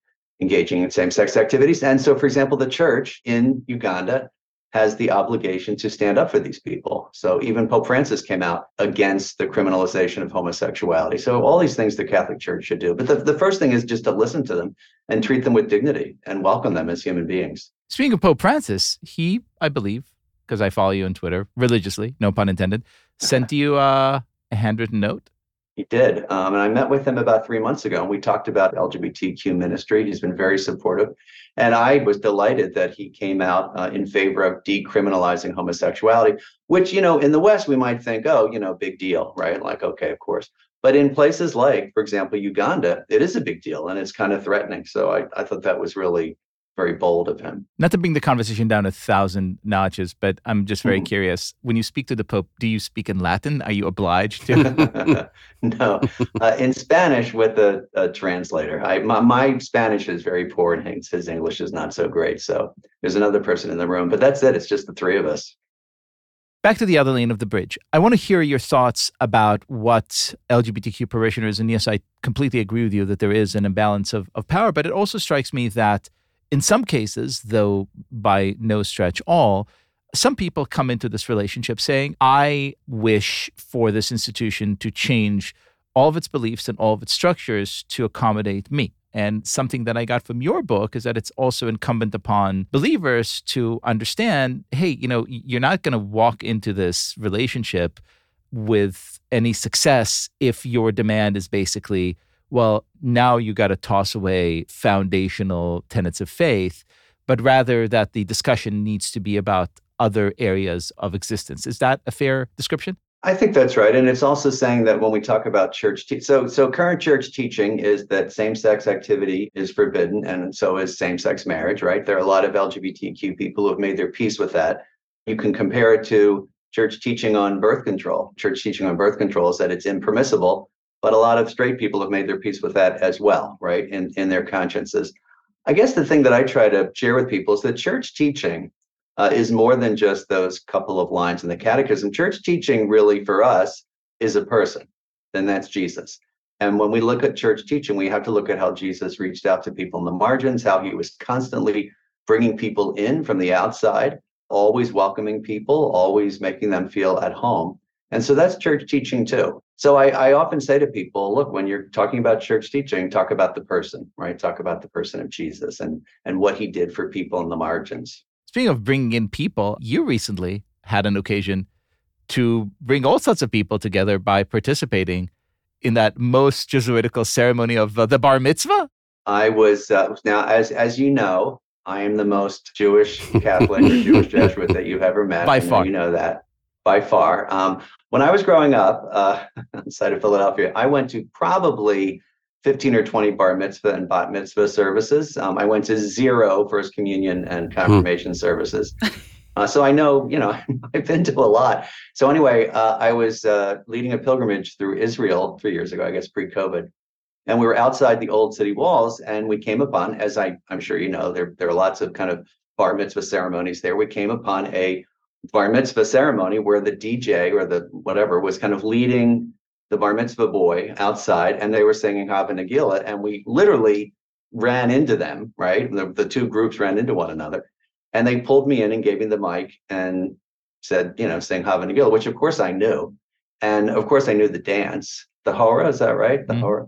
engaging in same-sex activities. And so, for example, the church in Uganda has the obligation to stand up for these people. So even Pope Francis came out against the criminalization of homosexuality. So all these things the Catholic Church should do. But the, the first thing is just to listen to them and treat them with dignity and welcome them as human beings. Speaking of Pope Francis, he, I believe, because I follow you on Twitter religiously, no pun intended, sent you uh, a handwritten note. He did. Um, and I met with him about three months ago, and we talked about LGBTQ ministry. He's been very supportive. And I was delighted that he came out uh, in favor of decriminalizing homosexuality, which, you know, in the West, we might think, oh, you know, big deal, right? Like, okay, of course. But in places like, for example, Uganda, it is a big deal and it's kind of threatening. So I, I thought that was really very bold of him. Not to bring the conversation down a thousand notches, but I'm just very Mhm. curious. When you speak to the Pope, do you speak in Latin? Are you obliged to? no, uh, in Spanish with a, a translator. I my, my Spanish is very poor and his, his English is not so great. So there's another person in the room, but that's it. It's just the three of us. Back to the other lane of the bridge. I want to hear your thoughts about what LGBTQ parishioners, and yes, I completely agree with you that there is an imbalance of, of power, but it also strikes me that in some cases, though by no stretch all, some people come into this relationship saying, I wish for this institution to change all of its beliefs and all of its structures to accommodate me. And something that I got from your book is that it's also incumbent upon believers to understand hey, you know, you're not going to walk into this relationship with any success if your demand is basically, well, now you got to toss away foundational tenets of faith, but rather that the discussion needs to be about other areas of existence. Is that a fair description? I think that's right, and it's also saying that when we talk about church, te- so so current church teaching is that same-sex activity is forbidden, and so is same-sex marriage. Right? There are a lot of LGBTQ people who have made their peace with that. You can compare it to church teaching on birth control. Church teaching on birth control is that it's impermissible, but a lot of straight people have made their peace with that as well, right? In in their consciences. I guess the thing that I try to share with people is that church teaching uh, is more than just those couple of lines in the catechism. Church teaching, really, for us, is a person, and that's Jesus. And when we look at church teaching, we have to look at how Jesus reached out to people in the margins, how he was constantly bringing people in from the outside, always welcoming people, always making them feel at home. And so that's church teaching too. So I, I often say to people, look, when you're talking about church teaching, talk about the person, right? Talk about the person of Jesus and and what he did for people in the margins. Speaking of bringing in people, you recently had an occasion to bring all sorts of people together by participating in that most Jesuitical ceremony of uh, the bar mitzvah. I was uh, now, as as you know, I am the most Jewish Catholic or Jewish Jesuit that you've ever met. By far. you know that by far. Um, when I was growing up uh, outside of Philadelphia, I went to probably 15 or 20 bar mitzvah and bat mitzvah services. Um, I went to zero first communion and confirmation services. Uh, so I know, you know, I've been to a lot. So anyway, uh, I was uh, leading a pilgrimage through Israel three years ago, I guess pre-COVID, and we were outside the old city walls, and we came upon, as I, I'm sure you know, there there are lots of kind of bar mitzvah ceremonies there. We came upon a bar mitzvah ceremony where the DJ or the whatever was kind of leading the bar mitzvah boy outside, and they were singing Hava Nagila, and we literally ran into them. Right, the, the two groups ran into one another, and they pulled me in and gave me the mic and said, you know, sing Hava Nagila, which of course I knew, and of course I knew the dance, the hora. Is that right? The Mhm. hora.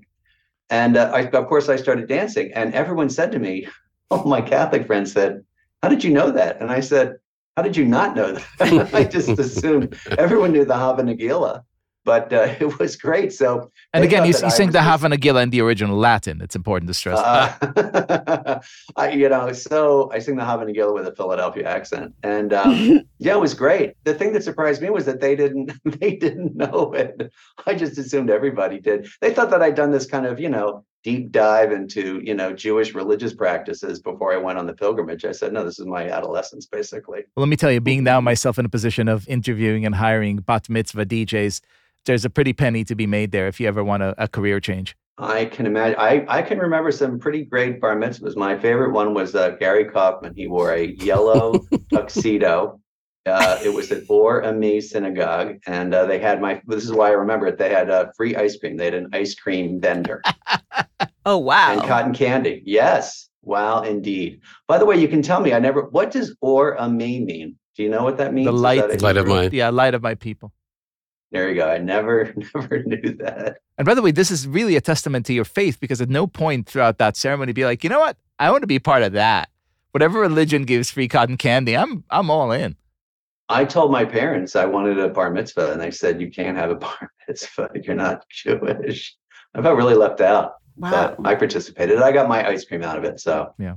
And uh, I, of course, I started dancing, and everyone said to me, "Oh, my Catholic friend said, how did you know that?" And I said, "How did you not know that?" I just assumed everyone knew the Hava Nagila, but uh, it was great. So, And again, you, you sing the just- Hava in the original Latin. It's important to stress. uh, I, you know, so I sing the Hava Nagila with a Philadelphia accent, and um, yeah, it was great. The thing that surprised me was that they didn't they didn't know it. I just assumed everybody did. They thought that I'd done this kind of you know deep dive into you know Jewish religious practices before I went on the pilgrimage. I said, no, this is my adolescence, basically. Well, let me tell you, being now myself in a position of interviewing and hiring bat mitzvah DJs, there's a pretty penny to be made there if you ever want a, a career change. I can imagine. I, I can remember some pretty great bar mitzvahs. My favorite one was uh, Gary Kaufman. He wore a yellow tuxedo. Uh, it was at Or Ami Synagogue, and uh, they had my. This is why I remember it. They had uh, free ice cream. They had an ice cream vendor Oh, wow. and cotton candy. Yes, wow, indeed. By the way, you can tell me. I never. What does Or Ami mean? Do you know what that means? The light, that a Light of Hebrew? my- yeah, light of my people. There you go. I never, never knew that. And by the way, this is really a testament to your faith because at no point throughout that ceremony be like, you know what? I want to be part of that. Whatever religion gives free cotton candy, I'm I'm all in. I told my parents I wanted a bar mitzvah, and they said you can't have a bar mitzvah. You're not Jewish. I felt really left out, Wow. but I participated. I got my ice cream out of it, so yeah.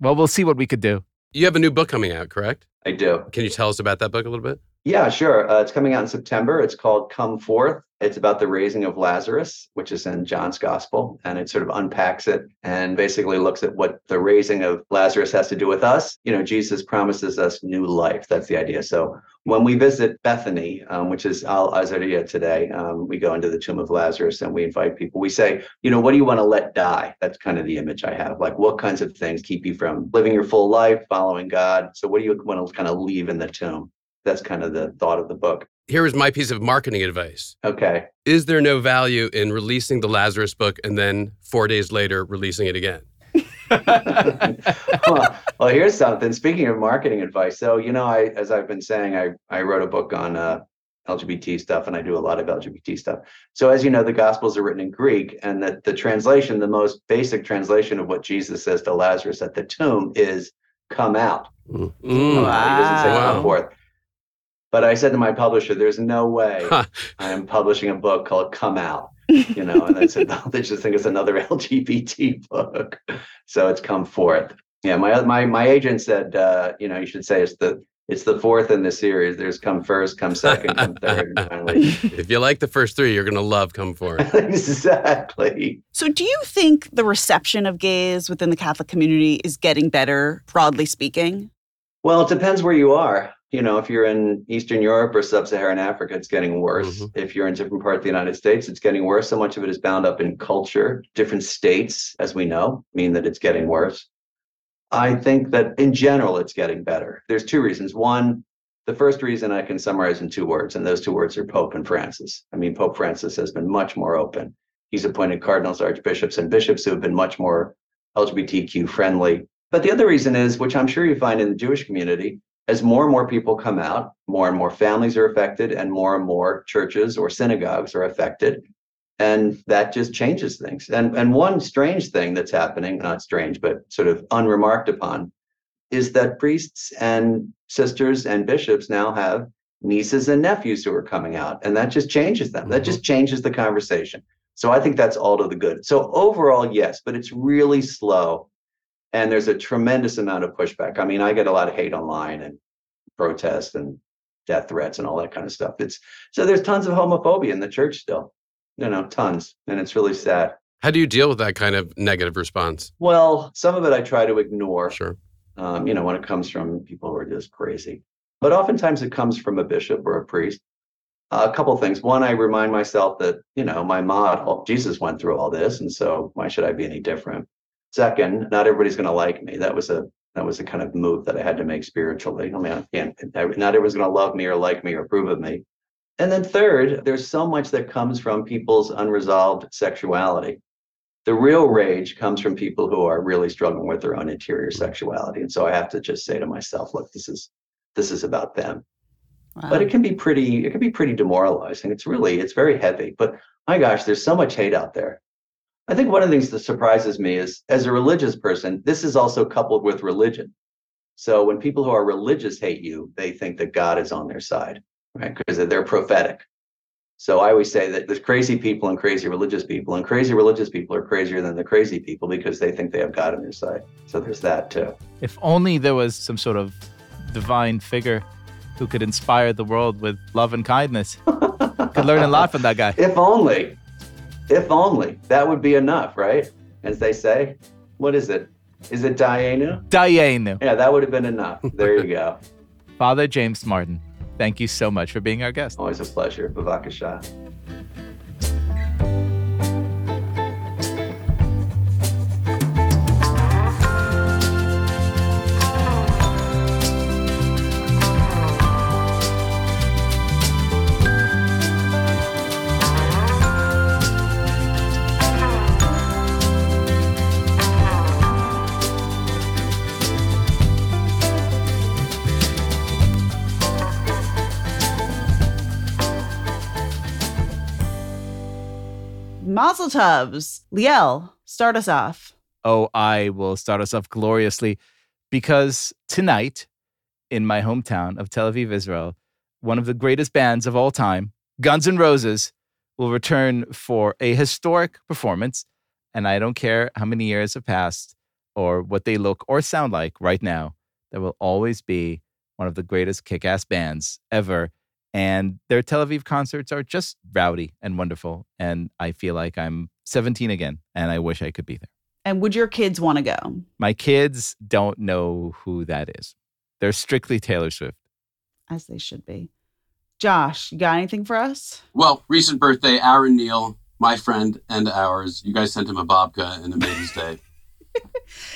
Well, we'll see what we could do. You have a new book coming out, correct? I do. Can you tell us about that book a little bit? Yeah, sure. Uh, it's coming out in September. It's called Come Forth. It's about the raising of Lazarus, which is in John's Gospel, and it sort of unpacks it and basically looks at what the raising of Lazarus has to do with us. You know, Jesus promises us new life. That's the idea. So when we visit Bethany, um, which is Al Azariah today, um, we go into the tomb of Lazarus and we invite people. We say, you know, what do you want to let die? That's kind of the image I have. Like, what kinds of things keep you from living your full life, following God? So, what do you want to kind of leave in the tomb? That's kind of the thought of the book. Here is my piece of marketing advice. Okay. Is there no value in releasing the Lazarus book and then four days later releasing it again? well, well, here's something. Speaking of marketing advice, so you know, I as I've been saying, I I wrote a book on uh, LGBT stuff, and I do a lot of LGBT stuff. So as you know, the Gospels are written in Greek, and that the translation, the most basic translation of what Jesus says to Lazarus at the tomb, is "Come out." Mm. He doesn't say Wow. "Come forth." But I said to my publisher, "There's no way Huh. I am publishing a book called "Come Out." You know, and they said "No, they just think it's another LGBT book, so it's "Come Forth." Yeah, my my my agent said, uh, you know, you should say it's the it's the fourth in the series. There's "Come First, "Come Second, "Come Third, finally." if you like the first three, you're going to love Come Forth. exactly. So, do you think the reception of gays within the Catholic community is getting better, broadly speaking? Well, it depends where you are. You know, if you're in Eastern Europe or Sub-Saharan Africa, it's getting worse. Mhm. If you're in different parts of the United States, it's getting worse. So much of it is bound up in culture. Different states, as we know, mean that it's getting worse. I think that in general, it's getting better. There's two reasons. One, the first reason I can summarize in two words, and those two words are Pope and Francis. I mean, Pope Francis has been much more open. He's appointed cardinals, archbishops, and bishops who have been much more LGBTQ friendly. But the other reason is, which I'm sure you find in the Jewish community, as more and more people come out, more and more families are affected, and more and more churches or synagogues are affected. And that just changes things. And, and one strange thing that's happening, not strange, but sort of unremarked upon, is that priests and sisters and bishops now have nieces and nephews who are coming out. And that just changes them. That just mm-hmm. changes the conversation. So I think that's all to the good. So overall, yes, but it's really slow. And there's a tremendous amount of pushback. I mean, I get a lot of hate online and protests and death threats and all that kind of stuff. It's so there's tons of homophobia in the church still, you know, tons. And it's really sad. How do you deal with that kind of negative response? Well, some of it I try to ignore, Sure. um, you know, when it comes from people who are just crazy. But oftentimes it comes from a bishop or a priest. a couple things. One, I remind myself that, you know, my model, Jesus went through all this. And so why should I be any different? Second, not everybody's going to like me. That was a that was a kind of move that I had to make spiritually. I mean, I can't, not everyone's going to love me or like me or approve of me. And then third, there's so much that comes from people's unresolved sexuality. The real rage comes from people who are really struggling with their own interior sexuality. And so I have to just say to myself, look, this is this is about them. But it can be pretty, it can be pretty demoralizing. It's really, it's very heavy. But my gosh, there's so much hate out there. I think one of the things that surprises me is as a religious person, this is also coupled with religion. So when people who are religious hate you, they think that God is on their side, right? Because they're prophetic. So I always say that there's crazy people and crazy religious people, and crazy religious people are crazier than the crazy people because they think they have God on their side. So there's that too. If only there was some sort of divine figure who could inspire the world with love and kindness. could learn a lot from that guy. If only, if only that would be enough, right? As they say, what is it? Is it Dayenu? Dayenu. Yeah, that would have been enough. There you go. Father James Martin, thank you so much for being our guest. Always a pleasure. Bavakasha. Mazel Tovs. Liel, start us off. Oh, I will start us off gloriously because tonight in my hometown of Tel Aviv, Israel, one of the greatest bands of all time, Guns N' Roses, will return for a historic performance. And I don't care how many years have passed or what they look or sound like right now, there will always be one of the greatest kick ass bands ever. And their Tel Aviv concerts are just rowdy and wonderful. And I feel like I'm 17 again and I wish I could be there. And would your kids want to go? My kids don't know who that is. They're strictly Taylor Swift. As they should be. Josh, you got anything for us? Well, recent birthday, Aaron Neal, my friend and ours. You guys sent him a babka and it made his day.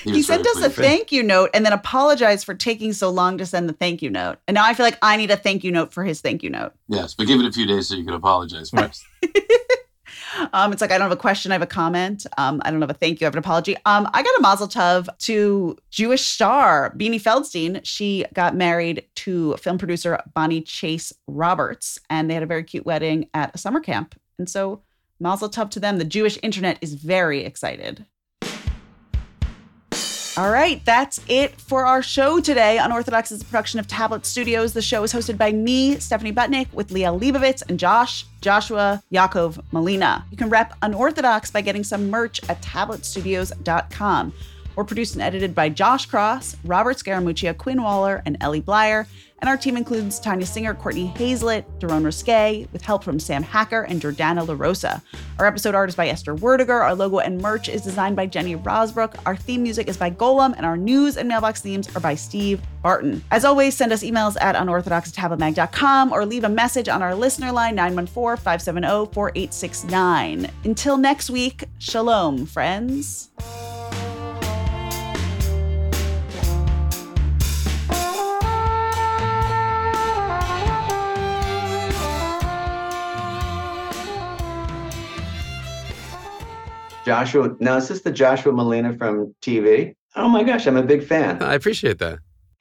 He, was sent us a thank you note and then apologized for taking so long to send the thank you note. And now I feel like I need a thank you note for his thank you note. Yes, but give it a few days so you can apologize first. Um, it's like I don't have a question, I have a comment. Um, I don't have a thank you, I have an apology. Um, I got a mazel tov to Jewish star Beanie Feldstein. She got married to film producer Bonnie-Chance Roberts, and they had a very cute wedding at a summer camp. And so, mazel tov to them. The Jewish internet is very excited. All right, that's it for our show today. Unorthodox is a production of Tablet Studios. The show is hosted by me, Stephanie Butnick, with Liel Leibovitz and Josh, Joshua, Yaakov, Malina. You can rep Unorthodox by getting some merch at tabletstudios.com. We're produced and edited by Josh Cross, Robert Scaramuccia, Quinn Waller, and Ellie Blyer. And our team includes Tanya Singer, Courtney Hazlett, Daron Risque, with help from Sam Hacker and Jordana LaRosa. Our episode art is by Esther Werdiger. Our logo and merch is designed by Jenny Rosbrook. Our theme music is by Golem, and our news and mailbox themes are by Steve Barton. As always, send us emails at unorthodox@tabletmag.com or leave a message on our listener line 914-570-4869. Until next week, shalom, friends. Joshua, now is this the Joshua Malina from TV? Oh my gosh, I'm a big fan. I appreciate that.